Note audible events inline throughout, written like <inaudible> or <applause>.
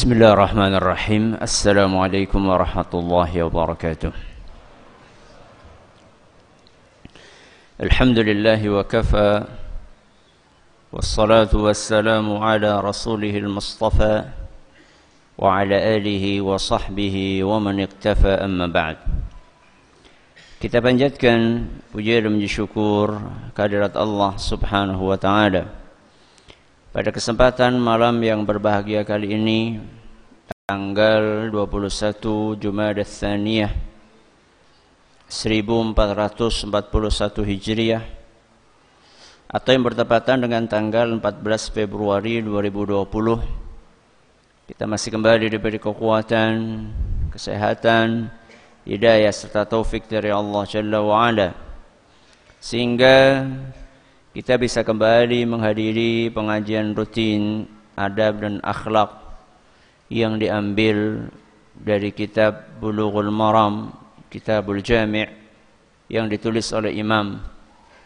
بسم الله الرحمن الرحيم السلام عليكم ورحمة الله وبركاته الحمد لله وكفى والصلاة والسلام على رسوله المصطفى وعلى آله وصحبه ومن اقتفى أما بعد panjatkan puji dan syukur kehadirat Allah Subhanahu wa taala. Pada kesempatan malam yang berbahagia kali ini tanggal 21 Jumadah Tsaniyah 1441 Hijriah atau yang bertepatan dengan tanggal 14 Februari 2020 kita masih kembali diberi kekuatan, kesehatan, hidayah serta taufik dari Allah Jalla wa Ala sehingga kita bisa kembali menghadiri pengajian rutin adab dan akhlak yang diambil dari kitab Bulughul Maram, Kitabul Jami' yang ditulis oleh Imam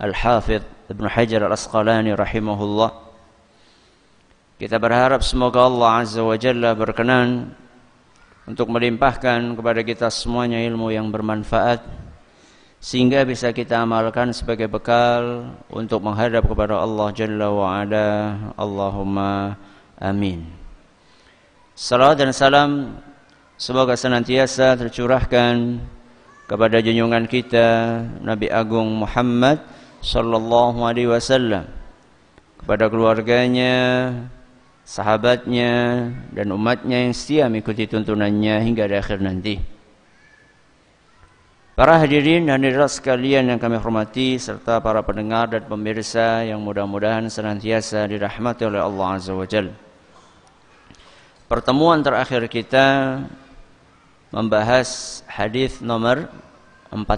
Al-Hafidh Ibn Hajar Al-Asqalani rahimahullah. Kita berharap semoga Allah Azza wa Jalla berkenan untuk melimpahkan kepada kita semuanya ilmu yang bermanfaat sehingga bisa kita amalkan sebagai bekal untuk menghadap kepada Allah Jalla wa Ala. Allahumma amin. Salam dan salam semoga senantiasa tercurahkan kepada junjungan kita Nabi Agung Muhammad sallallahu alaihi wasallam kepada keluarganya, sahabatnya dan umatnya yang setia mengikuti tuntunannya hingga di akhir nanti. Para hadirin hadirat sekalian yang kami hormati serta para pendengar dan pemirsa yang mudah-mudahan senantiasa dirahmati oleh Allah Azza wa Jal. Pertemuan terakhir kita membahas hadis nomor 40.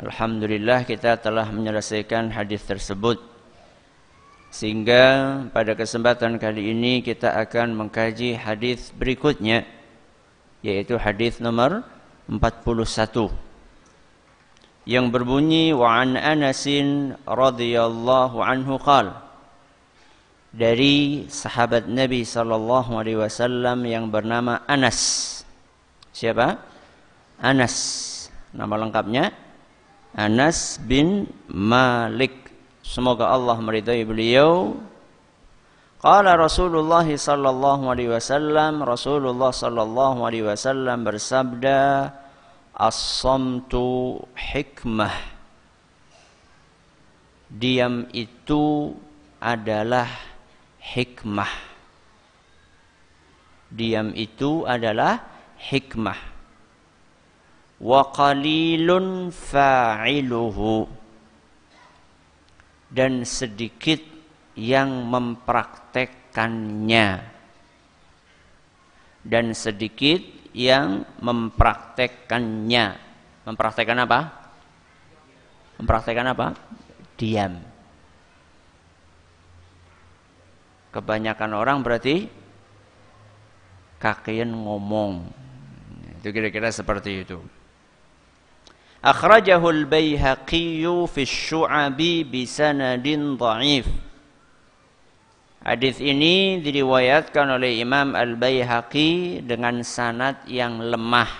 Alhamdulillah kita telah menyelesaikan hadis tersebut. Sehingga pada kesempatan kali ini kita akan mengkaji hadis berikutnya yaitu hadis nomor 41 yang berbunyi wa an Anasin radhiyallahu anhu qal dari sahabat Nabi sallallahu alaihi wasallam yang bernama Anas. Siapa? Anas. Nama lengkapnya Anas bin Malik. Semoga Allah meridai beliau Qala Rasulullah sallallahu alaihi wasallam Rasulullah sallallahu alaihi wasallam bersabda As-samtu hikmah. Diam itu adalah hikmah. Diam itu adalah hikmah. Wa qalilun fa'iluhu. Dan sedikit yang mempraktekkannya dan sedikit yang mempraktekkannya. Mempraktekkan apa? Mempraktekkan apa? Diam. Kebanyakan orang berarti kakian ngomong. Itu kira-kira seperti itu. Akhrajahu al-Baihaqi fi syu'abi bi sanadin dha'if. Hadis ini diriwayatkan oleh Imam Al-Baihaqi dengan sanad yang lemah.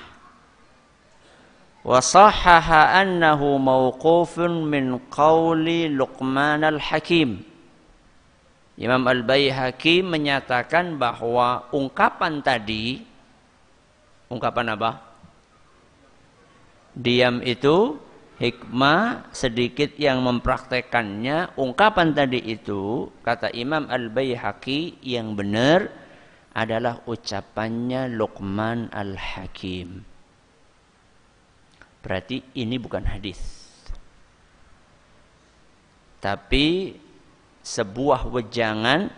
Wa sahhaha annahu mauqufun min qawli Luqman Al-Hakim. Imam Al-Baihaqi menyatakan bahwa ungkapan tadi ungkapan apa? Diam itu hikmah sedikit yang mempraktekannya. Ungkapan tadi itu kata Imam Al-Baihaqi yang benar adalah ucapannya Luqman Al-Hakim. Berarti ini bukan hadis. Tapi sebuah wejangan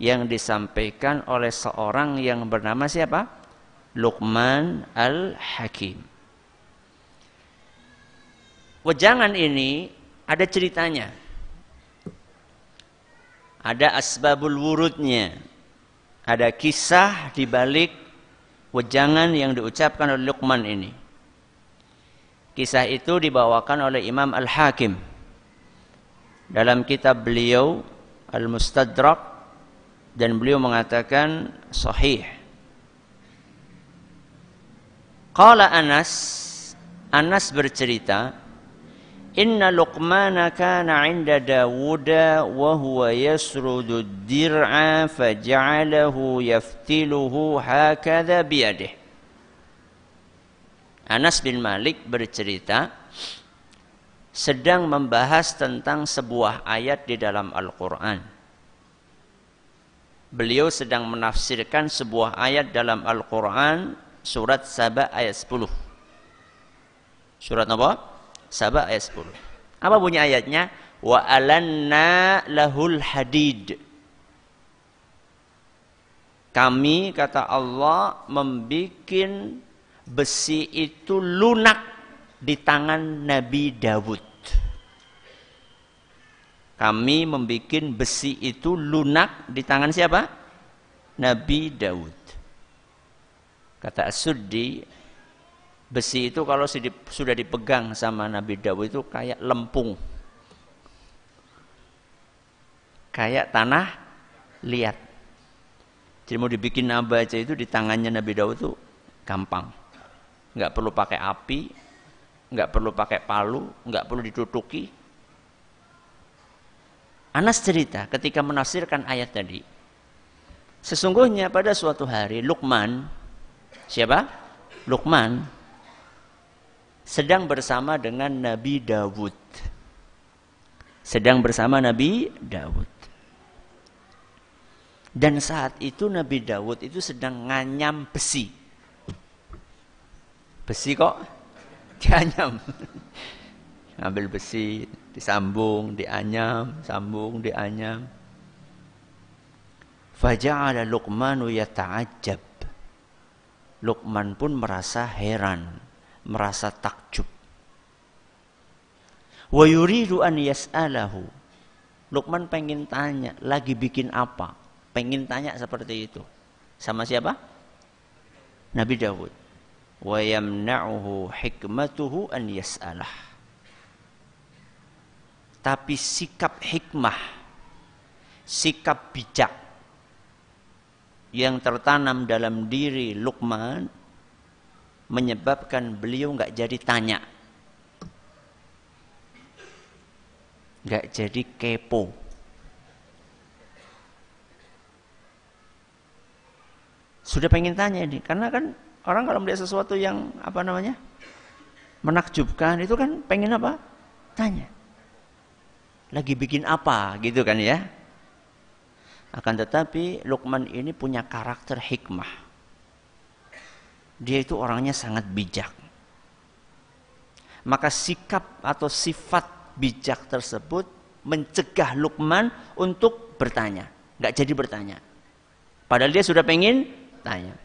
yang disampaikan oleh seorang yang bernama siapa? Luqman Al-Hakim Wejangan ini ada ceritanya. Ada asbabul wurudnya. Ada kisah di balik wejangan yang diucapkan oleh Luqman ini. Kisah itu dibawakan oleh Imam Al-Hakim dalam kitab beliau Al-Mustadrak dan beliau mengatakan sahih. Qala Anas Anas bercerita Inna Luqmana kana 'inda Dawud wa huwa yasrudu ad-dir'a faja'alahu yaftiluhu hakadha biyadihi Anas bin Malik bercerita sedang membahas tentang sebuah ayat di dalam Al-Qur'an. Beliau sedang menafsirkan sebuah ayat dalam Al-Quran surat Saba ayat 10 surat apa? Saba ayat 10 apa bunyi ayatnya? wa alanna lahul hadid kami kata Allah membikin besi itu lunak di tangan Nabi Dawud kami membuat besi itu lunak di tangan siapa? Nabi Daud. Kata As-Suddi, besi itu kalau sudah dipegang sama Nabi Daud itu kayak lempung. Kayak tanah liat. Jadi mau dibikin aja itu di tangannya Nabi Daud itu gampang. Nggak perlu pakai api, nggak perlu pakai palu, nggak perlu ditutuki, Anas cerita ketika menafsirkan ayat tadi. Sesungguhnya pada suatu hari Luqman siapa? Luqman sedang bersama dengan Nabi Dawud. Sedang bersama Nabi Dawud. Dan saat itu Nabi Dawud itu sedang nganyam besi. Besi kok <laughs> dianyam. <laughs> Ambil besi, disambung, dianyam, sambung, dianyam. Faja'ala Luqmanu yata'ajab. Luqman pun merasa heran, merasa takjub. Wa yuridu an yas'alahu. Luqman pengen tanya, lagi bikin apa? Pengen tanya seperti itu. Sama siapa? Nabi Dawud. Wa yamna'uhu hikmatuhu an yas'alah tapi sikap hikmah, sikap bijak yang tertanam dalam diri Luqman menyebabkan beliau nggak jadi tanya, nggak jadi kepo. Sudah pengen tanya ini, karena kan orang kalau melihat sesuatu yang apa namanya menakjubkan itu kan pengen apa? Tanya lagi bikin apa gitu kan ya. Akan tetapi Luqman ini punya karakter hikmah. Dia itu orangnya sangat bijak. Maka sikap atau sifat bijak tersebut mencegah Luqman untuk bertanya. Nggak jadi bertanya. Padahal dia sudah pengen tanya.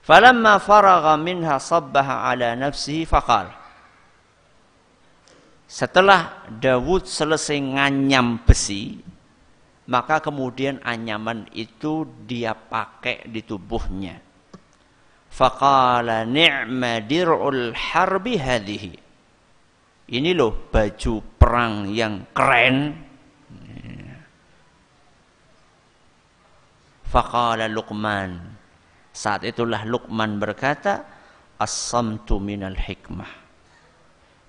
Falamma faragha minha sabbaha ala nafsihi faqala setelah Dawud selesai nganyam besi, maka kemudian anyaman itu dia pakai di tubuhnya. Faqala ni'ma dir'ul harbi hadhihi. Ini loh baju perang yang keren. Faqala Luqman. Saat itulah Luqman berkata, As-samtu minal hikmah.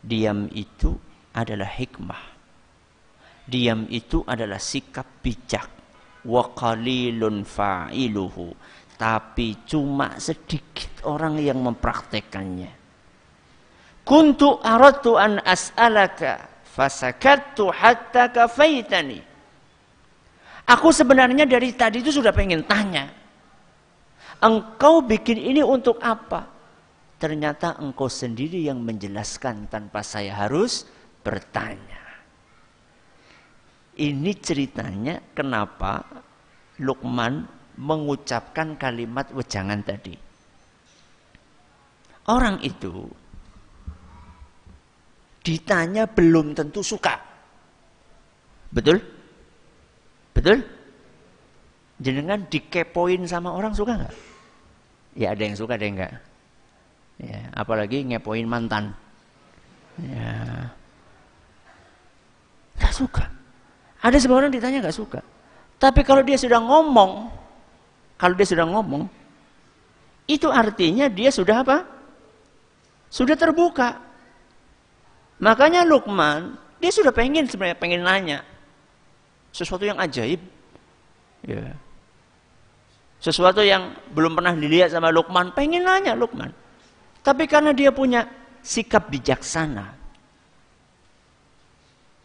Diam itu adalah hikmah. Diam itu adalah sikap bijak. Wa qalilun fa'iluhu. Tapi cuma sedikit orang yang mempraktekannya. Kuntu aradtu an as'alaka fasakattu hatta kafaitani. Aku sebenarnya dari tadi itu sudah pengen tanya. Engkau bikin ini untuk apa? Ternyata engkau sendiri yang menjelaskan tanpa saya harus bertanya. Ini ceritanya kenapa Lukman mengucapkan kalimat wejangan tadi. Orang itu ditanya belum tentu suka. Betul? Betul? Jenengan dikepoin sama orang suka nggak? Ya ada yang suka, ada yang enggak. Ya, apalagi ngepoin mantan. Ya, Gak suka. Ada sebagian orang ditanya gak suka. Tapi kalau dia sudah ngomong, Kalau dia sudah ngomong, itu artinya dia sudah apa? Sudah terbuka. Makanya Lukman, dia sudah pengen sebenarnya pengen nanya sesuatu yang ajaib. Ya. Sesuatu yang belum pernah dilihat sama Lukman, pengen nanya Lukman. Tapi karena dia punya sikap bijaksana,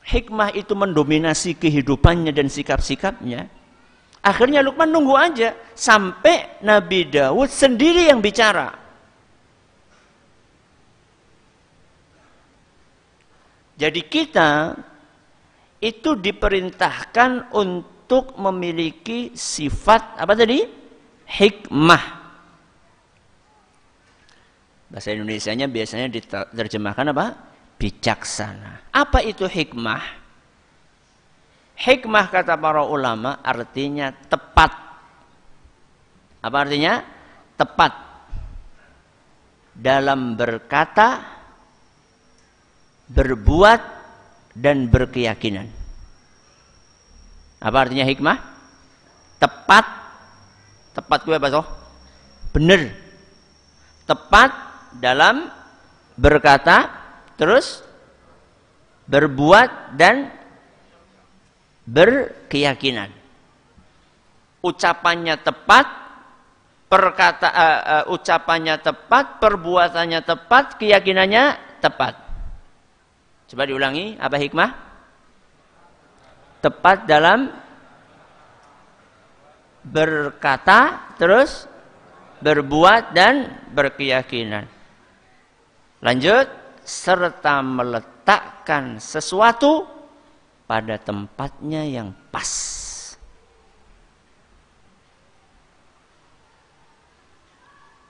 hikmah itu mendominasi kehidupannya dan sikap-sikapnya, akhirnya Lukman nunggu aja sampai Nabi Daud sendiri yang bicara. Jadi kita itu diperintahkan untuk memiliki sifat apa tadi? Hikmah. Bahasa Indonesia-nya biasanya diterjemahkan apa? bijaksana. Apa itu hikmah? Hikmah kata para ulama artinya tepat. Apa artinya? Tepat. Dalam berkata, berbuat, dan berkeyakinan. Apa artinya hikmah? Tepat. Tepat gue apa toh? Benar. Tepat dalam berkata, terus berbuat dan berkeyakinan. Ucapannya tepat, perkata uh, uh, ucapannya tepat, perbuatannya tepat, keyakinannya tepat. Coba diulangi, apa hikmah? Tepat dalam berkata, terus berbuat dan berkeyakinan. Lanjut serta meletakkan sesuatu pada tempatnya yang pas.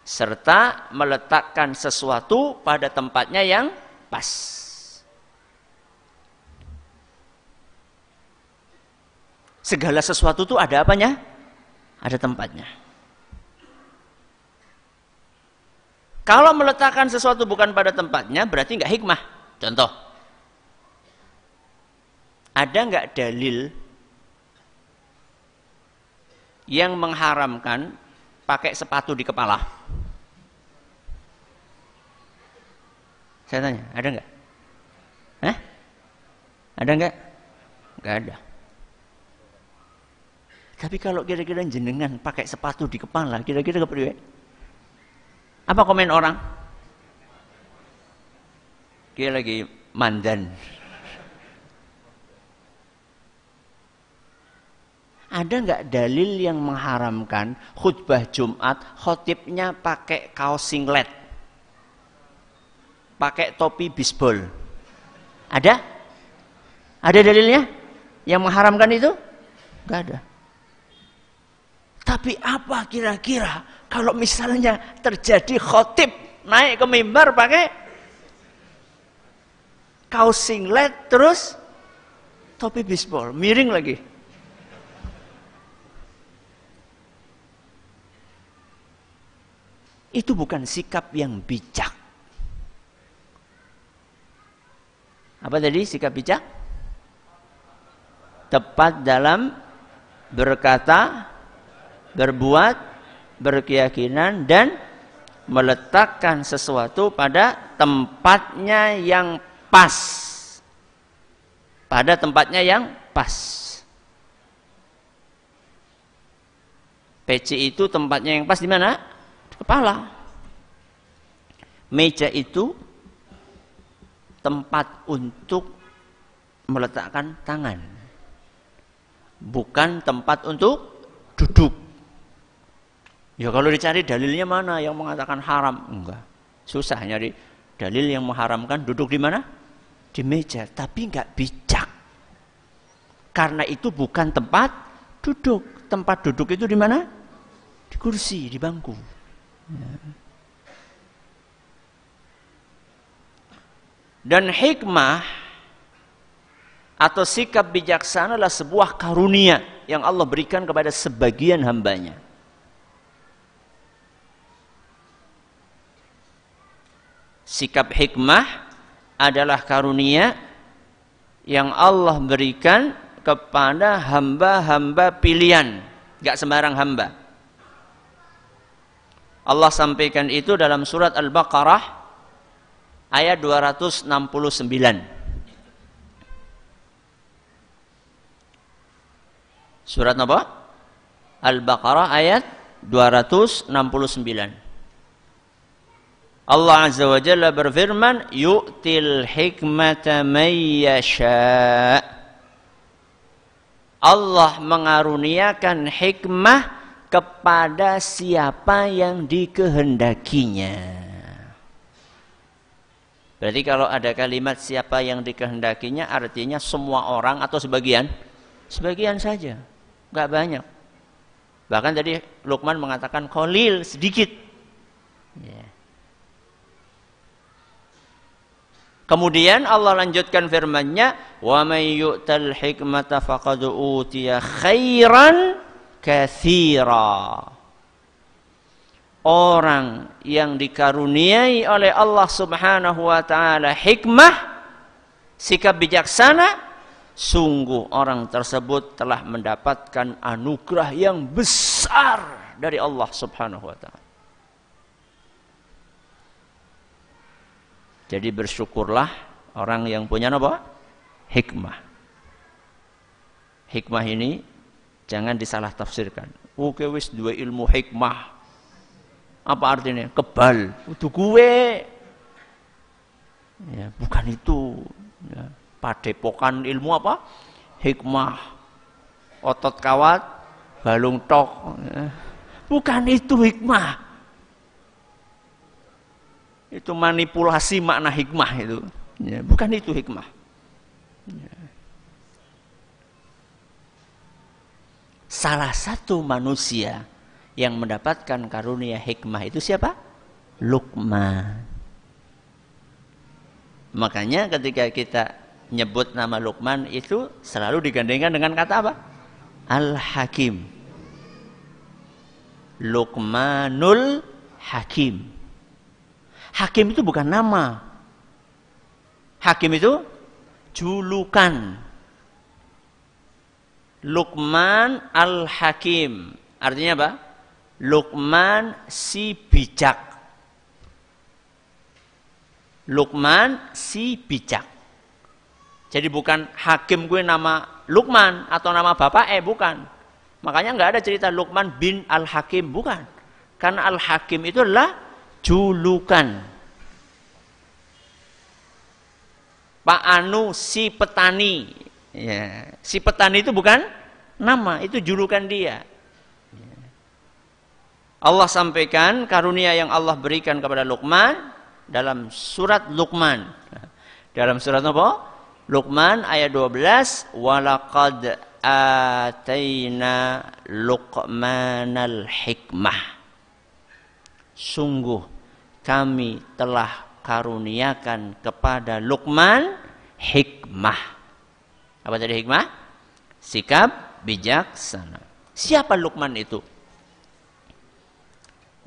Serta meletakkan sesuatu pada tempatnya yang pas. Segala sesuatu itu ada apanya? Ada tempatnya. Kalau meletakkan sesuatu bukan pada tempatnya berarti nggak hikmah. Contoh, ada nggak dalil yang mengharamkan pakai sepatu di kepala? Saya tanya, ada nggak? Eh? Ada nggak? Nggak ada. Tapi kalau kira-kira jenengan pakai sepatu di kepala, kira-kira kepriwe? Apa komen orang? Dia lagi mandan. Ada nggak dalil yang mengharamkan khutbah Jumat khotibnya pakai kaos singlet? Pakai topi bisbol? Ada? Ada dalilnya? Yang mengharamkan itu? Gak ada. Tapi apa kira-kira kalau misalnya terjadi khotib naik ke mimbar pakai kaos singlet terus topi bisbol, miring lagi. Itu bukan sikap yang bijak. Apa tadi sikap bijak? Tepat dalam berkata, berbuat, berkeyakinan dan meletakkan sesuatu pada tempatnya yang pas. Pada tempatnya yang pas. Peci itu tempatnya yang pas di mana? Kepala. Meja itu tempat untuk meletakkan tangan. Bukan tempat untuk duduk. Ya kalau dicari dalilnya mana yang mengatakan haram? Enggak. Susah nyari dalil yang mengharamkan duduk di mana? Di meja, tapi enggak bijak. Karena itu bukan tempat duduk. Tempat duduk itu di mana? Di kursi, di bangku. Ya. Dan hikmah atau sikap bijaksana adalah sebuah karunia yang Allah berikan kepada sebagian hambanya. Sikap hikmah adalah karunia yang Allah berikan kepada hamba-hamba pilihan. Gak sembarang hamba. Allah sampaikan itu dalam surat Al-Baqarah ayat 269. Surat apa? Al-Baqarah ayat 269. Allah Azza wa Jalla berfirman, "Yu'til hikmata man yasha." Allah mengaruniakan hikmah kepada siapa yang dikehendakinya. Berarti kalau ada kalimat siapa yang dikehendakinya artinya semua orang atau sebagian? Sebagian saja, nggak banyak. Bahkan tadi Luqman mengatakan kolil sedikit. Ya. Kemudian Allah lanjutkan firman-Nya, "Wa may yu'tal hikmata faqad khairan kathira. Orang yang dikaruniai oleh Allah Subhanahu wa taala hikmah, sikap bijaksana, sungguh orang tersebut telah mendapatkan anugerah yang besar dari Allah Subhanahu wa taala. Jadi bersyukurlah orang yang punya apa? Hikmah. Hikmah ini Jangan disalah tafsirkan. Oke wis dua ilmu hikmah. Apa artinya? Kebal. Itu gue. Ya, bukan itu. Ya, padepokan ilmu apa? Hikmah. Otot kawat, balung tok. Ya. Bukan itu hikmah. Itu manipulasi makna hikmah itu. Ya, bukan itu hikmah. Ya. Salah satu manusia yang mendapatkan karunia hikmah itu siapa? Luqman. Makanya ketika kita nyebut nama Luqman itu selalu digandengkan dengan kata apa? Al-Hakim. Luqmanul Hakim. Hakim itu bukan nama. Hakim itu julukan. Luqman al-Hakim. Artinya apa? Luqman si bijak. Luqman si bijak. Jadi bukan hakim gue nama Luqman atau nama bapak eh bukan. Makanya nggak ada cerita Luqman bin al-Hakim bukan. Karena al-Hakim itu adalah julukan. Pak Anu si petani. Ya. Si petani itu bukan nama, itu julukan dia. Allah sampaikan karunia yang Allah berikan kepada Luqman dalam surat Luqman. Dalam surat apa? Luqman ayat 12, "Walaqad ataina Luqmanal hikmah." Sungguh kami telah karuniakan kepada Luqman hikmah. Apa tadi hikmah? sikap bijaksana. Siapa Lukman itu?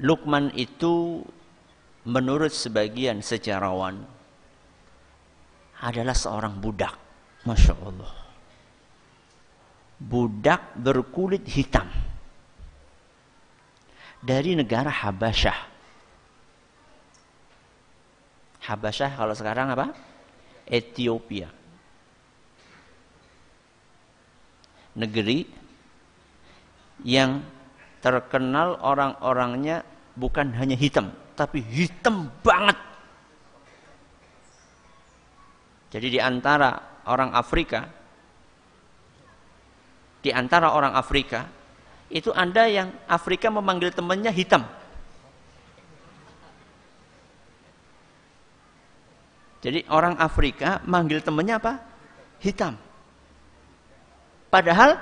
Lukman itu menurut sebagian sejarawan adalah seorang budak. Masya Allah. Budak berkulit hitam. Dari negara Habasyah. Habasyah kalau sekarang apa? Ethiopia. Negeri yang terkenal orang-orangnya bukan hanya hitam, tapi hitam banget. Jadi di antara orang Afrika, di antara orang Afrika, itu ada yang Afrika memanggil temannya hitam. Jadi orang Afrika manggil temannya apa? Hitam. Padahal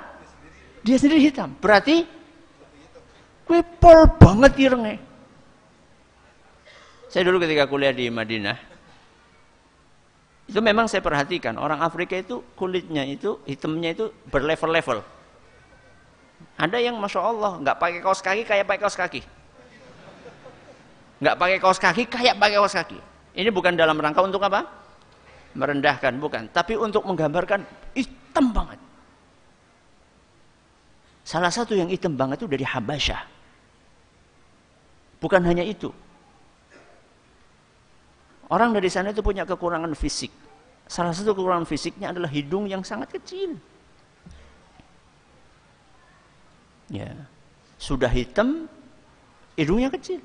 dia sendiri hitam. Berarti kue pol banget irengnya. Saya dulu ketika kuliah di Madinah, itu memang saya perhatikan orang Afrika itu kulitnya itu hitamnya itu berlevel-level. Ada yang masya Allah nggak pakai kaos kaki kayak pakai kaos kaki, nggak pakai kaos kaki kayak pakai kaos kaki. Ini bukan dalam rangka untuk apa? Merendahkan, bukan. Tapi untuk menggambarkan hitam banget. Salah satu yang hitam banget itu dari Habasyah. Bukan hanya itu. Orang dari sana itu punya kekurangan fisik. Salah satu kekurangan fisiknya adalah hidung yang sangat kecil. Ya. Sudah hitam, hidungnya kecil.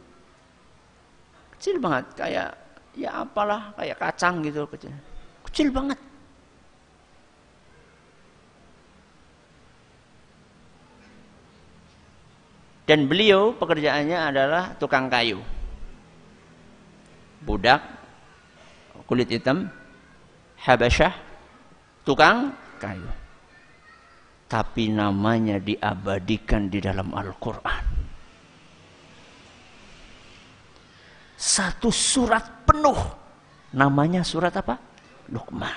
Kecil banget, kayak ya apalah, kayak kacang gitu kecil. Kecil banget. Dan beliau pekerjaannya adalah tukang kayu. Budak, kulit hitam, Habasyah, tukang kayu. Tapi namanya diabadikan di dalam Al-Quran. Satu surat penuh. Namanya surat apa? Luqman.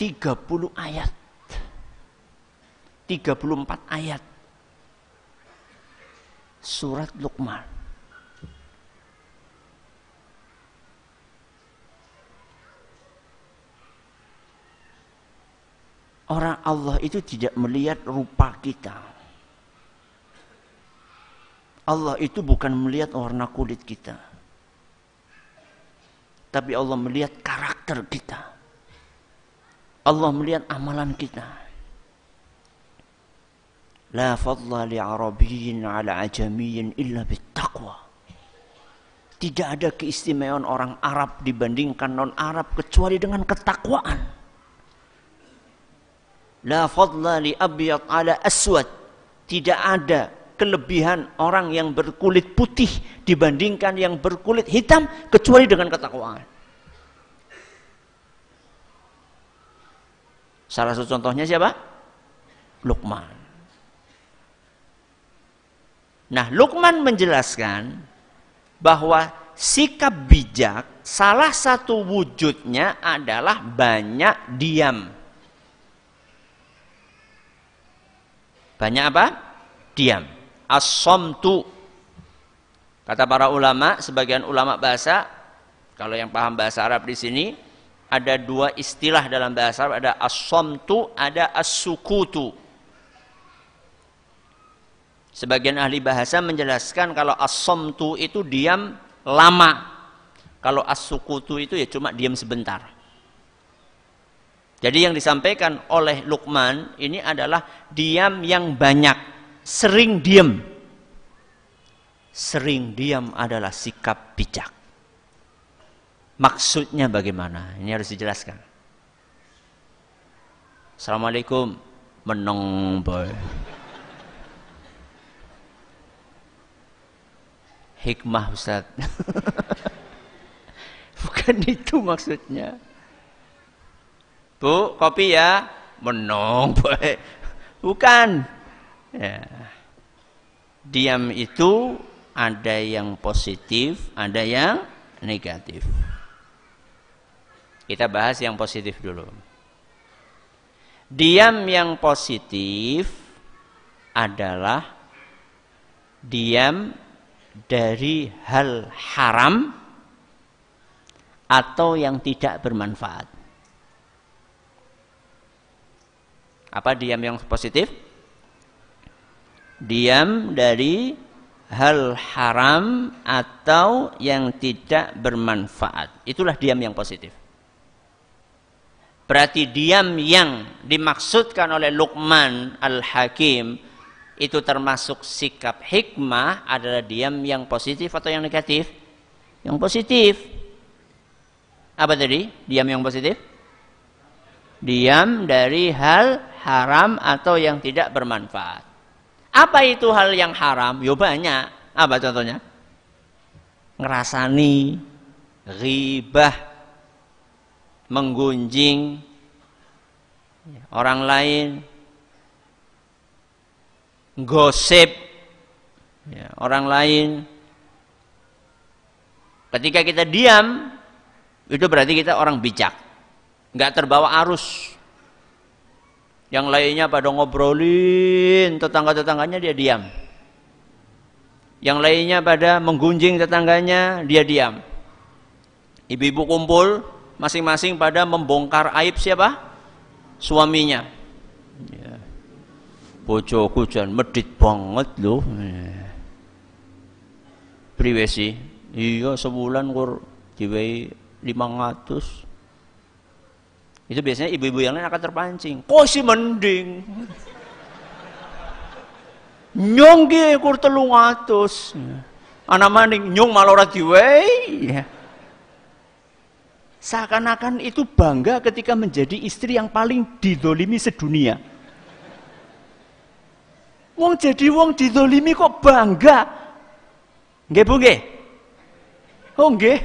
30 ayat. 34 ayat surat Luqman. Orang Allah itu tidak melihat rupa kita. Allah itu bukan melihat warna kulit kita. Tapi Allah melihat karakter kita. Allah melihat amalan kita. لا فضل لعربي على عجمي إلا بالتقوى tidak ada keistimewaan orang Arab dibandingkan non Arab kecuali dengan ketakwaan la fadla li abyad ala aswad tidak ada kelebihan orang yang berkulit putih dibandingkan yang berkulit hitam kecuali dengan ketakwaan salah satu contohnya siapa Luqman Nah, Lukman menjelaskan bahwa sikap bijak salah satu wujudnya adalah banyak diam. Banyak apa? Diam. As-somtu. Kata para ulama, sebagian ulama bahasa, kalau yang paham bahasa Arab di sini, ada dua istilah dalam bahasa Arab, ada as-somtu, ada as-sukutu. Sebagian ahli bahasa menjelaskan kalau as-somtu itu diam lama. Kalau as-sukutu itu ya cuma diam sebentar. Jadi yang disampaikan oleh Lukman ini adalah diam yang banyak, sering diam. Sering diam adalah sikap bijak. Maksudnya bagaimana? Ini harus dijelaskan. Assalamualaikum. Menong boy. Hikmah Ustaz. <laughs> Bukan itu maksudnya. Bu, kopi ya. Menong, <laughs> Bukan. Ya. Diam itu ada yang positif, ada yang negatif. Kita bahas yang positif dulu. Diam yang positif adalah diam dari hal haram atau yang tidak bermanfaat. Apa diam yang positif? Diam dari hal haram atau yang tidak bermanfaat. Itulah diam yang positif. Berarti diam yang dimaksudkan oleh Luqman Al-Hakim itu termasuk sikap hikmah adalah diam yang positif atau yang negatif? Yang positif. Apa tadi? Diam yang positif? Diam dari hal haram atau yang tidak bermanfaat. Apa itu hal yang haram? Yo banyak. Apa contohnya? Ngerasani, ribah, menggunjing orang lain, gosip ya, orang lain. Ketika kita diam, itu berarti kita orang bijak. Nggak terbawa arus. Yang lainnya pada ngobrolin tetangga-tetangganya dia diam. Yang lainnya pada menggunjing tetangganya dia diam. Ibu-ibu kumpul masing-masing pada membongkar aib siapa? Suaminya bojoku jan medit banget loh. Priwe sih? Iya sebulan kur diwehi 500. Itu biasanya ibu-ibu yang lain akan terpancing. Kok sih mending? Nyong ge kur 300. Anak maning nyong malah ora. Ya. Seakan-akan itu bangga ketika menjadi istri yang paling didolimi sedunia. Wong jadi wong didolimi kok bangga. Nggih Bu nggih? Oh nggih. <laughs>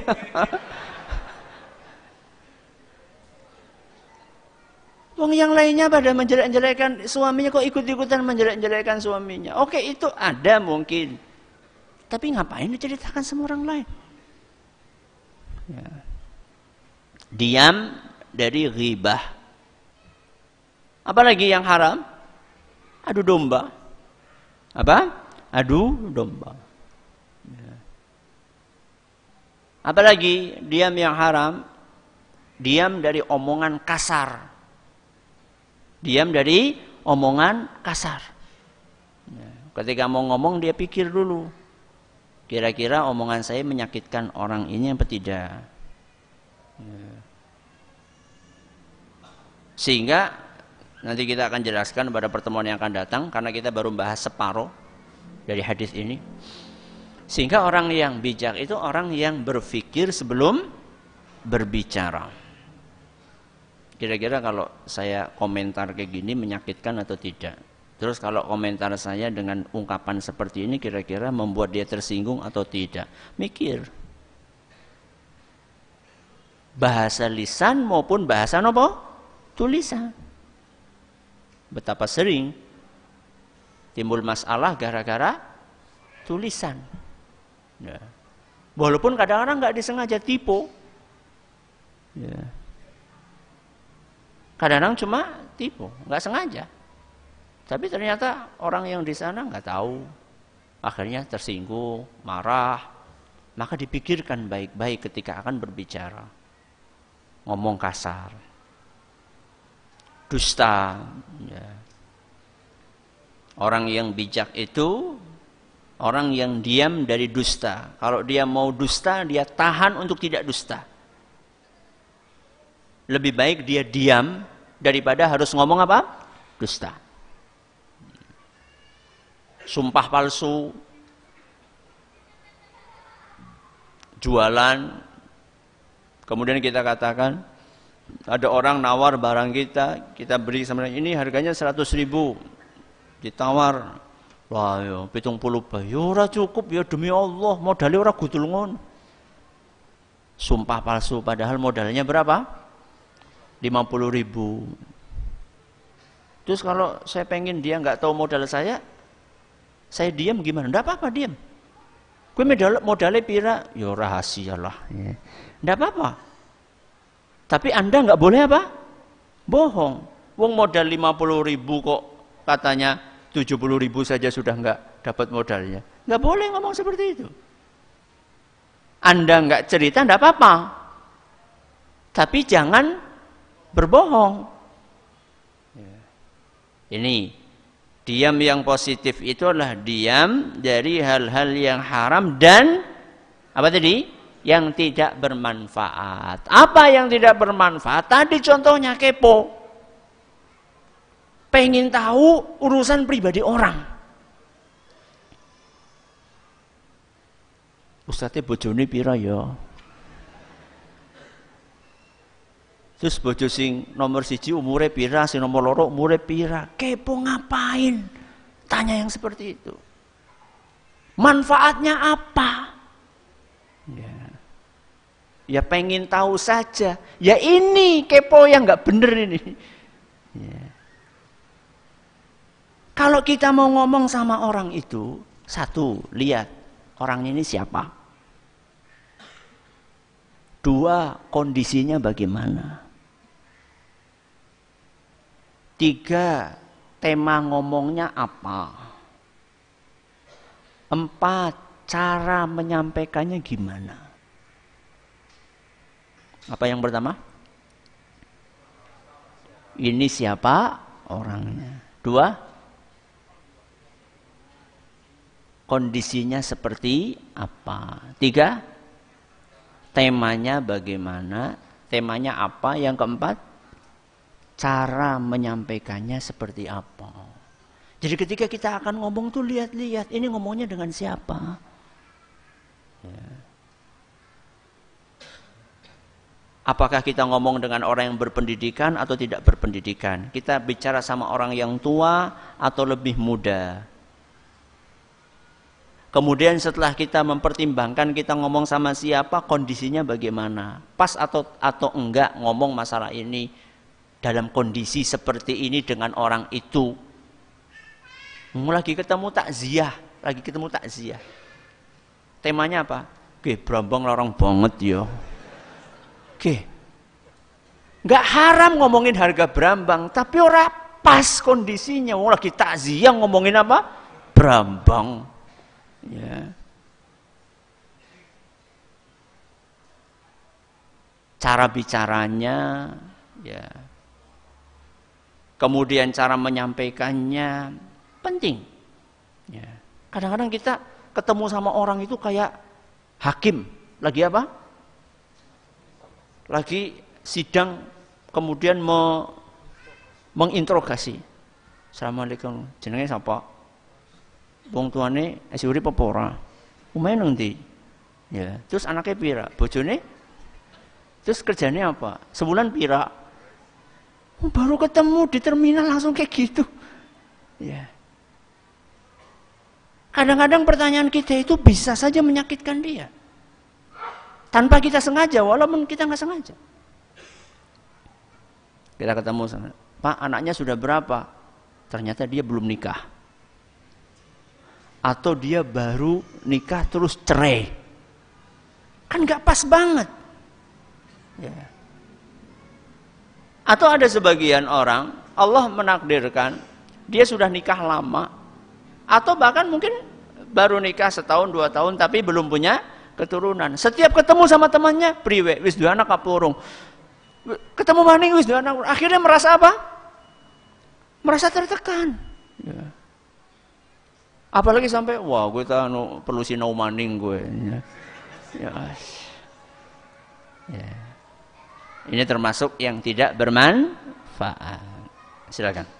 Wong yang lainnya pada menjelek-jelekan suaminya kok ikut-ikutan menjelek-jelekan suaminya. Oke itu ada mungkin. Tapi ngapain diceritakan sama orang lain? Ya. Diam dari ghibah. Apalagi yang haram? Adu domba. Apa? Adu domba. Ya. Apalagi diam yang haram? Diam dari omongan kasar. Diam dari omongan kasar. Ya. Ketika mau ngomong dia pikir dulu. Kira-kira omongan saya menyakitkan orang ini apa tidak? Ya. Sehingga nanti kita akan jelaskan pada pertemuan yang akan datang karena kita baru bahas separuh dari hadis ini. Sehingga orang yang bijak itu orang yang berpikir sebelum berbicara. Kira-kira kalau saya komentar kayak gini menyakitkan atau tidak? Terus kalau komentar saya dengan ungkapan seperti ini kira-kira membuat dia tersinggung atau tidak? Mikir. Bahasa lisan maupun bahasa apa? Tulisan. Betapa sering timbul masalah gara-gara tulisan. Ya. Walaupun kadang-kadang nggak disengaja tipu. Ya. Kadang-kadang cuma tipu, nggak sengaja. Tapi ternyata orang yang di sana nggak tahu. Akhirnya tersinggung, marah. Maka dipikirkan baik-baik ketika akan berbicara. Ngomong kasar. Dusta. Ya. Orang yang bijak itu orang yang diam dari dusta. Kalau dia mau dusta, dia tahan untuk tidak dusta lebih baik dia diam daripada harus ngomong apa? Dusta. Sumpah palsu, jualan, kemudian kita katakan ada orang nawar barang kita, kita beri sama ini harganya 100 ribu, ditawar, wah yo, pitung puluh bayu, ora cukup ya demi Allah, modalnya ora gudul Sumpah palsu, padahal modalnya berapa? 50 ribu. Terus kalau saya pengen dia nggak tahu modal saya, saya diam gimana? Nggak apa-apa diam. Gue modal modalnya pira, ya rahasia lah. Ya. Nggak apa-apa. Tapi anda nggak boleh apa? Bohong. Wong modal 50 ribu kok katanya 70 ribu saja sudah nggak dapat modalnya. Nggak boleh ngomong seperti itu. Anda nggak cerita nggak apa-apa. Tapi jangan berbohong. Ya. Ini diam yang positif itu adalah diam dari hal-hal yang haram dan apa tadi? Yang tidak bermanfaat. Apa yang tidak bermanfaat? Tadi contohnya kepo. Pengen tahu urusan pribadi orang. Ustadznya bojone pira ya? Terus bojo sing nomor siji umure pira, sing nomor loro umure pira. Kepo ngapain? Tanya yang seperti itu. Manfaatnya apa? Ya. Ya pengen tahu saja. Ya ini kepo yang nggak bener ini. Ya. Kalau kita mau ngomong sama orang itu, satu, lihat orang ini siapa. Dua, kondisinya bagaimana. Tiga, tema ngomongnya apa? Empat, cara menyampaikannya gimana? Apa yang pertama? Ini siapa orangnya? Dua, kondisinya seperti apa. Tiga, temanya bagaimana, temanya apa. Yang keempat, cara menyampaikannya seperti apa. Jadi ketika kita akan ngomong tuh lihat-lihat, ini ngomongnya dengan siapa. Ya. Apakah kita ngomong dengan orang yang berpendidikan atau tidak berpendidikan? Kita bicara sama orang yang tua atau lebih muda? Kemudian setelah kita mempertimbangkan kita ngomong sama siapa, kondisinya bagaimana? Pas atau atau enggak ngomong masalah ini dalam kondisi seperti ini dengan orang itu. Lagi ketemu takziah, lagi ketemu takziah. Temanya apa? Oke, Brambang larang banget ya. Oke. Enggak haram ngomongin harga Brambang, tapi ora pas kondisinya. Mau lagi takziah ngomongin apa? Brambang. Ya. Cara bicaranya, ya. Kemudian cara menyampaikannya penting. Ya. Kadang-kadang kita ketemu sama orang itu kayak hakim, lagi apa? Lagi sidang kemudian me, menginterogasi. Assalamualaikum, jenenge siapa? wong tuane isih urip apa ora? Ya, terus anaknya pira? Bojone? Terus kerjanya apa? Sebulan pira? Oh, baru ketemu di terminal langsung kayak gitu. Ya. Kadang-kadang pertanyaan kita itu bisa saja menyakitkan dia. Tanpa kita sengaja, walaupun kita nggak sengaja. Kita ketemu sama, Pak anaknya sudah berapa? Ternyata dia belum nikah atau dia baru nikah terus cerai. Kan nggak pas banget. Ya. Atau ada sebagian orang Allah menakdirkan dia sudah nikah lama atau bahkan mungkin baru nikah setahun dua tahun tapi belum punya keturunan. Setiap ketemu sama temannya, priwe wis dua anak kapurung. Ketemu maning wis dua anak. Akhirnya merasa apa? Merasa tertekan. Ya. Apalagi sampai wah gue tahu no, perlu sinau maning gue. Ya. ya. ya. Ini termasuk yang tidak bermanfaat. Silakan.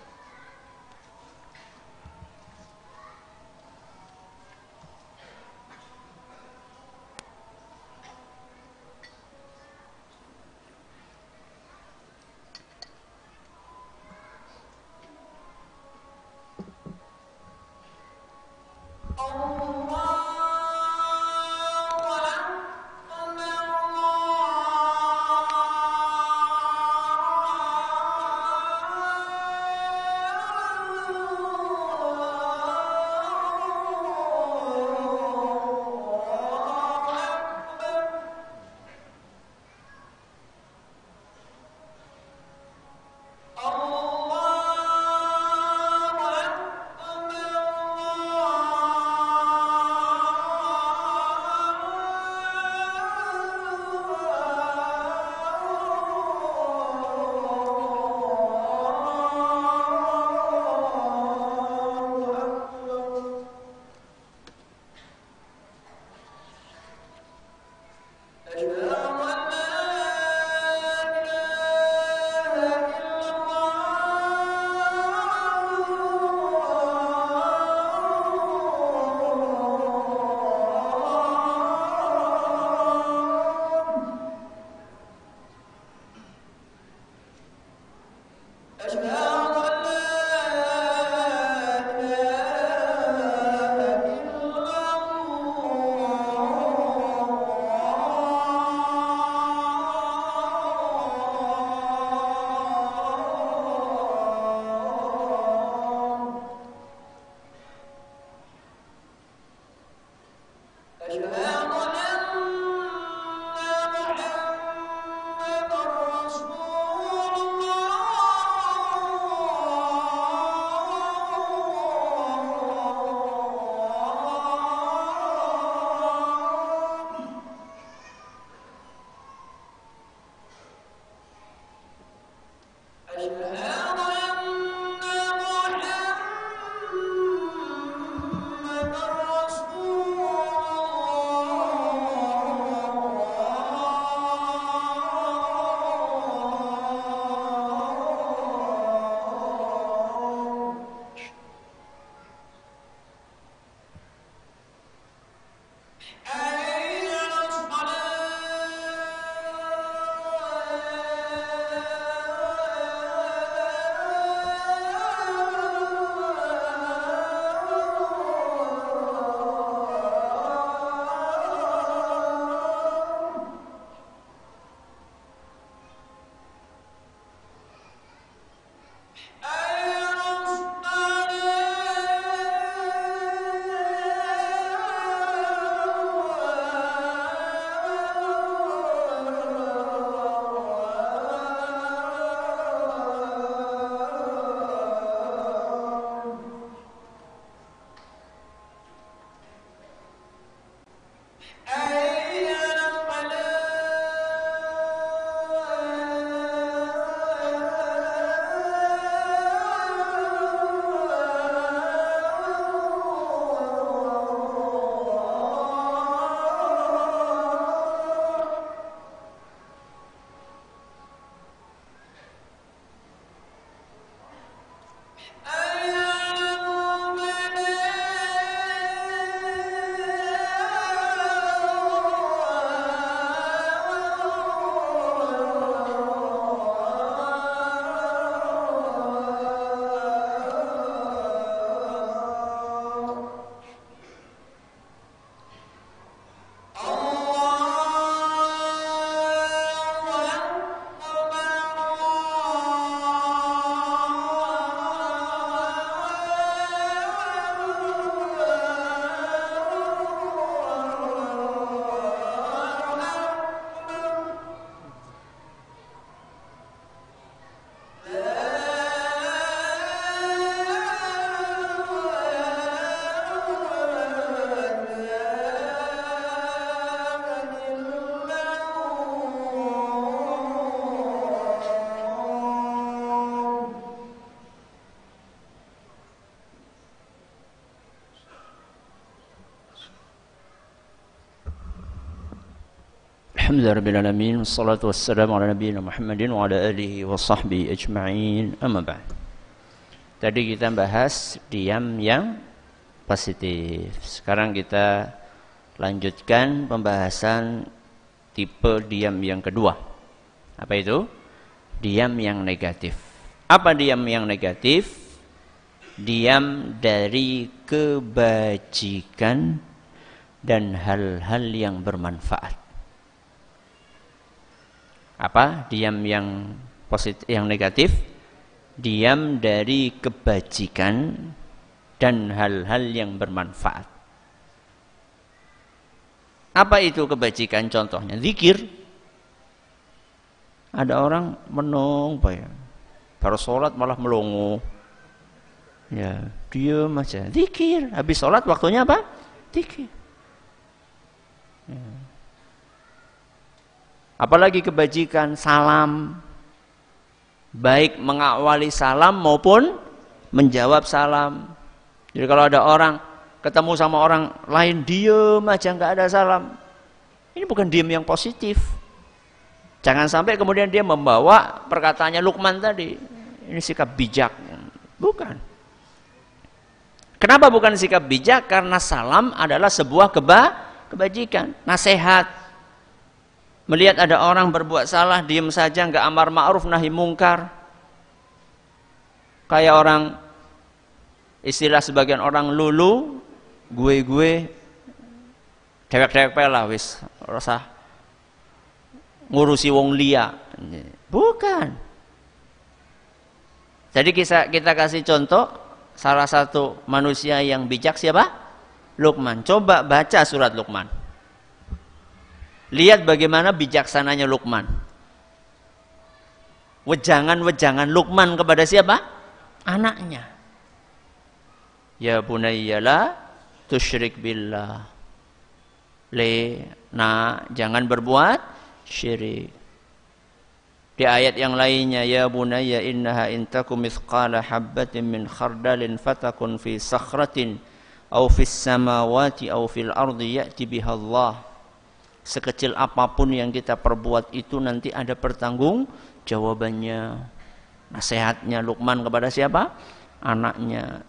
الحمد لله رب العالمين والصلاة والسلام على نبينا محمد وعلى آله وصحبه أجمعين أما بعد Tadi kita bahas diam yang positif. Sekarang kita lanjutkan pembahasan tipe diam yang kedua. Apa itu? Diam yang negatif. Apa diam yang negatif? Diam dari kebajikan dan hal-hal yang bermanfaat. Apa? Diam yang positif yang negatif diam dari kebajikan dan hal-hal yang bermanfaat. Apa itu kebajikan contohnya? Zikir. Ada orang menung, ya. Baru sholat malah melongo. Ya, diam aja. Zikir. Habis sholat waktunya apa? Zikir. Ya. Apalagi kebajikan, salam, baik mengawali salam maupun menjawab salam. Jadi kalau ada orang ketemu sama orang lain diem aja nggak ada salam, ini bukan diem yang positif. Jangan sampai kemudian dia membawa perkataannya Lukman tadi. Ini sikap bijak. Bukan. Kenapa bukan sikap bijak? Karena salam adalah sebuah keba kebajikan, nasihat, Melihat ada orang berbuat salah, diam saja, nggak amar ma'ruf nahi mungkar. Kayak orang istilah sebagian orang lulu, gue-gue, dewek-dewek pela wis, rasa ngurusi wong lia. Bukan. Jadi kita, kita kasih contoh salah satu manusia yang bijak siapa? Lukman. Coba baca surat Lukman. Lihat bagaimana bijaksananya Lukman. Wejangan-wejangan Lukman kepada siapa? Anaknya. Ya bunayyala tusyrik billah. Le, nah jangan berbuat syirik. Di ayat yang lainnya ya bunayya innaha intakum mithqala habbatin min khardalin fatakun fi sakhratin aw fis samawati aw fil ardi ya'ti biha Allah sekecil apa pun yang kita perbuat itu nanti ada pertanggung jawabannya. Nasihatnya Luqman kepada siapa? Anaknya.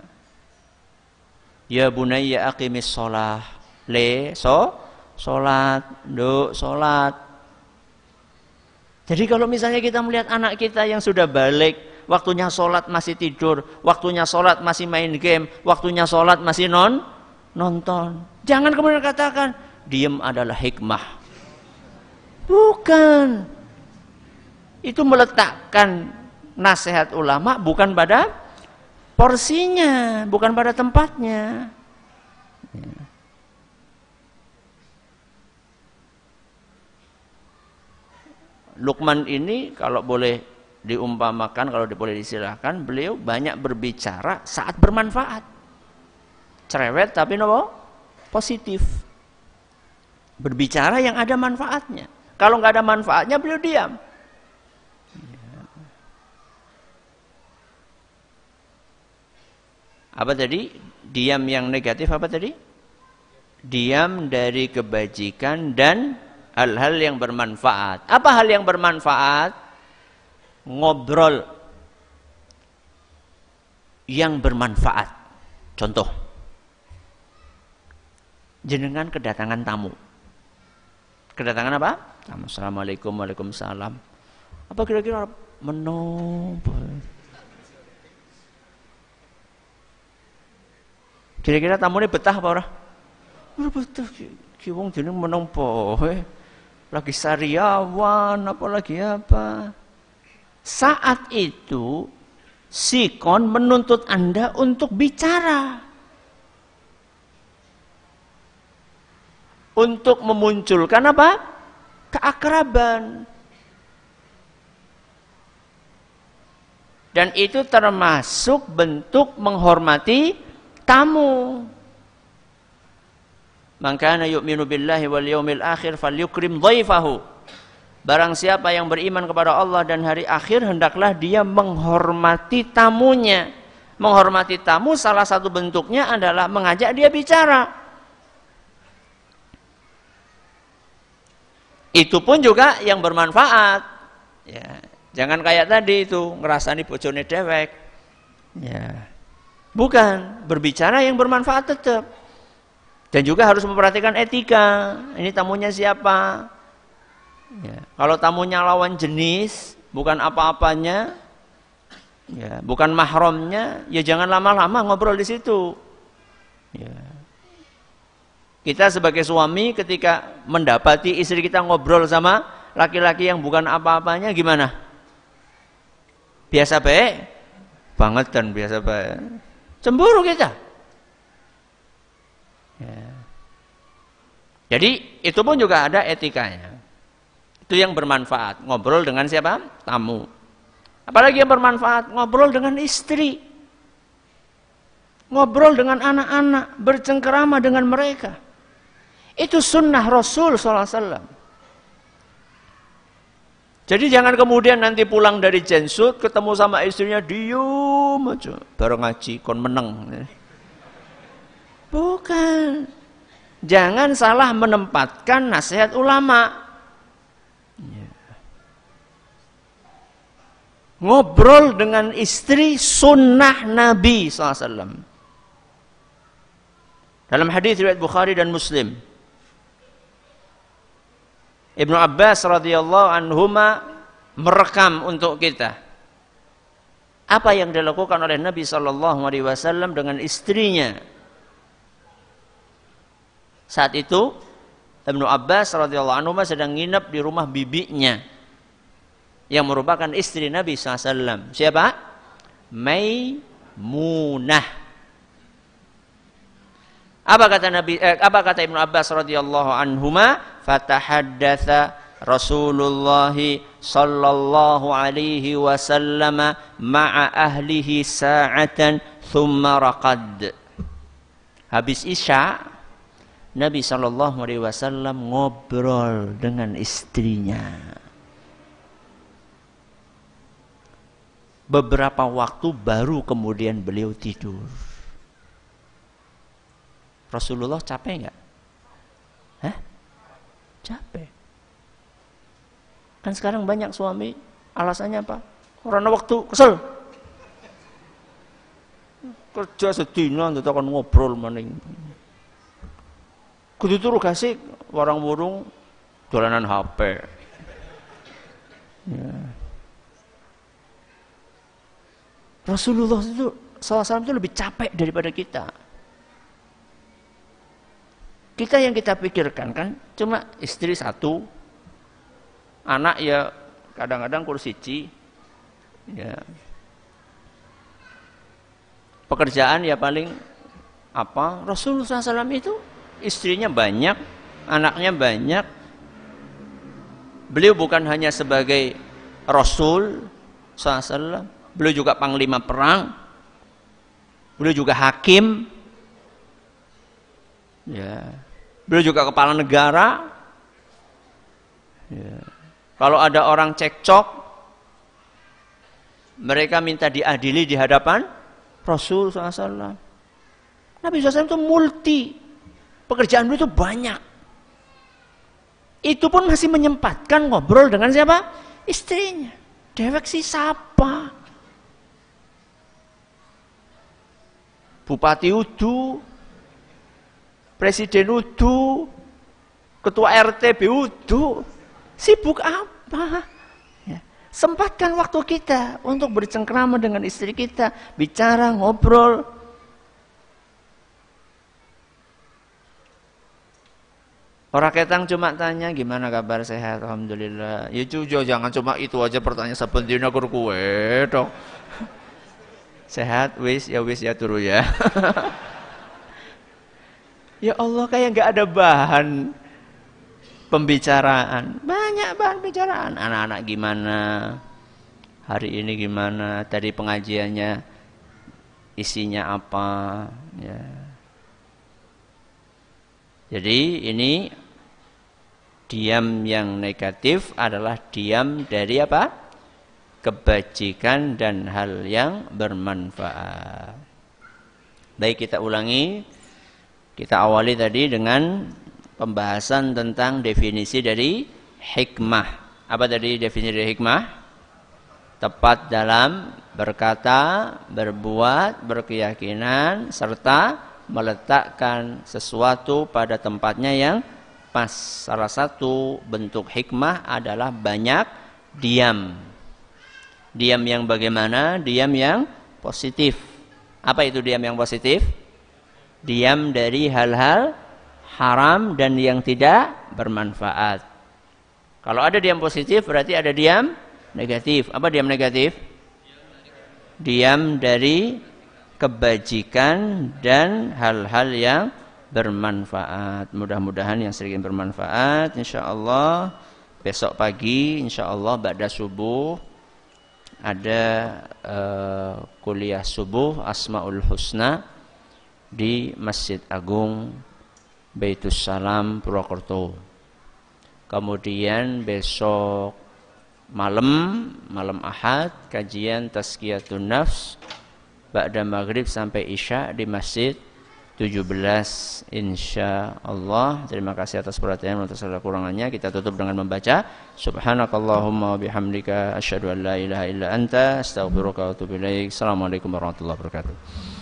Ya bunayya aqimis sholah. Le so sholat. Do sholat. Jadi kalau misalnya kita melihat anak kita yang sudah balik waktunya sholat masih tidur waktunya sholat masih main game waktunya sholat masih non nonton. Jangan kemudian katakan diam adalah hikmah. Bukan. Itu meletakkan nasihat ulama bukan pada porsinya, bukan pada tempatnya. Lukman ini kalau boleh diumpamakan, kalau boleh disilahkan, beliau banyak berbicara saat bermanfaat. Cerewet tapi nopo positif berbicara yang ada manfaatnya. Kalau nggak ada manfaatnya beliau diam. Apa tadi? Diam yang negatif apa tadi? Diam dari kebajikan dan hal-hal yang bermanfaat. Apa hal yang bermanfaat? Ngobrol yang bermanfaat. Contoh. Jenengan kedatangan tamu kedatangan apa? Assalamualaikum Waalaikumsalam. Apa kira-kira menu Kira-kira tamu ini betah apa orang? Betah, ki wong jeneng Lagi sariawan apalagi apa? Saat itu Sikon menuntut Anda untuk bicara. Untuk memunculkan apa? keakraban. Dan itu termasuk bentuk menghormati tamu. Maka yu'minu billahi wal yaumil akhir falyukrim dhaifahu. Barang siapa yang beriman kepada Allah dan hari akhir hendaklah dia menghormati tamunya. Menghormati tamu salah satu bentuknya adalah mengajak dia bicara. Itu pun juga yang bermanfaat. Ya, jangan kayak tadi itu ngerasani bojone dewek. Ya. Bukan, berbicara yang bermanfaat tetap. Dan juga harus memperhatikan etika. Ini tamunya siapa? Ya. Kalau tamunya lawan jenis, bukan apa-apanya, ya, bukan mahramnya, ya jangan lama-lama ngobrol di situ. Ya. Kita sebagai suami ketika mendapati istri kita ngobrol sama laki-laki yang bukan apa-apanya gimana? Biasa baik? Banget dan biasa baik. Cemburu kita. Ya. Jadi itu pun juga ada etikanya. Itu yang bermanfaat. Ngobrol dengan siapa? Tamu. Apalagi yang bermanfaat? Ngobrol dengan istri. Ngobrol dengan anak-anak. Bercengkerama dengan mereka. Itu sunnah Rasul SAW. Jadi jangan kemudian nanti pulang dari jensut ketemu sama istrinya diem aja. Baru ngaji kon meneng. Bukan. Jangan salah menempatkan nasihat ulama. Ya. Ngobrol dengan istri sunnah Nabi SAW. Dalam hadis riwayat Bukhari dan Muslim. Ibnu Abbas radhiyallahu anhuma merekam untuk kita apa yang dilakukan oleh Nabi sallallahu alaihi wasallam dengan istrinya. Saat itu Ibnu Abbas radhiyallahu anhu sedang nginep di rumah bibinya yang merupakan istri Nabi SAW. Siapa? Maimunah. Apa kata Nabi? Eh, apa kata Ibnu Abbas radhiyallahu anhuma? Fatahaddatha Rasulullah sallallahu alaihi wasallam ma'a ahlihi sa'atan thumma raqad. Habis Isya Nabi sallallahu alaihi wasallam ngobrol dengan istrinya. Beberapa waktu baru kemudian beliau tidur. Rasulullah capek enggak? Capek. Kan sekarang banyak suami alasannya apa? Karena waktu kesel. Kerja sedina akan ngobrol maning. Kudu turu kasih warang burung dolanan HP. Ya. Rasulullah itu SAW itu lebih capek daripada kita. Kita yang kita pikirkan kan cuma istri satu, anak ya kadang-kadang kursi siji, ya. Pekerjaan ya paling apa? Rasulullah SAW itu istrinya banyak, anaknya banyak. Beliau bukan hanya sebagai Rasul SAW, beliau juga panglima perang, beliau juga hakim, ya Beliau juga kepala negara. Ya. Kalau ada orang cekcok, mereka minta diadili di hadapan Rasul SAW. Nabi SAW itu multi. Pekerjaan beliau itu banyak. Itu pun masih menyempatkan ngobrol dengan siapa? Istrinya. Dewek si siapa? Bupati Udu, Presiden udu, ketua RT udu, sibuk apa? Ya. Sempatkan waktu kita untuk bercengkrama dengan istri kita, bicara, ngobrol. Orang ketang cuma tanya gimana kabar sehat, alhamdulillah. Ya cujo jangan cuma itu aja pertanyaan sepentingnya kur kue dong. <laughs> Sehat, wis ya wis ya turu ya. <laughs> Ya Allah kayak nggak ada bahan pembicaraan. Banyak bahan pembicaraan. Anak-anak gimana? Hari ini gimana? Tadi pengajiannya isinya apa? Ya. Jadi ini diam yang negatif adalah diam dari apa? Kebajikan dan hal yang bermanfaat. Baik kita ulangi kita awali tadi dengan pembahasan tentang definisi dari hikmah. Apa tadi definisi dari hikmah? Tepat dalam berkata, berbuat, berkeyakinan serta meletakkan sesuatu pada tempatnya yang pas. Salah satu bentuk hikmah adalah banyak diam. Diam yang bagaimana? Diam yang positif. Apa itu diam yang positif? Diam dari hal-hal haram dan yang tidak bermanfaat. Kalau ada diam positif berarti ada diam negatif. Apa diam negatif? Diam dari kebajikan dan hal-hal yang bermanfaat. Mudah-mudahan yang sedikit bermanfaat. Insya Allah besok pagi, insya Allah pada subuh ada uh, kuliah subuh Asmaul Husna di Masjid Agung Baitus Salam Purwokerto. Kemudian besok malam malam Ahad kajian Tazkiyatun Nafs Ba'da Maghrib sampai Isya di Masjid 17 insya Allah. Terima kasih atas perhatian atas segala kurangannya kita tutup dengan membaca subhanakallahumma bihamdika asyhadu an la ilaha illa anta astaghfiruka wa atubu ilaik. Assalamualaikum warahmatullahi wabarakatuh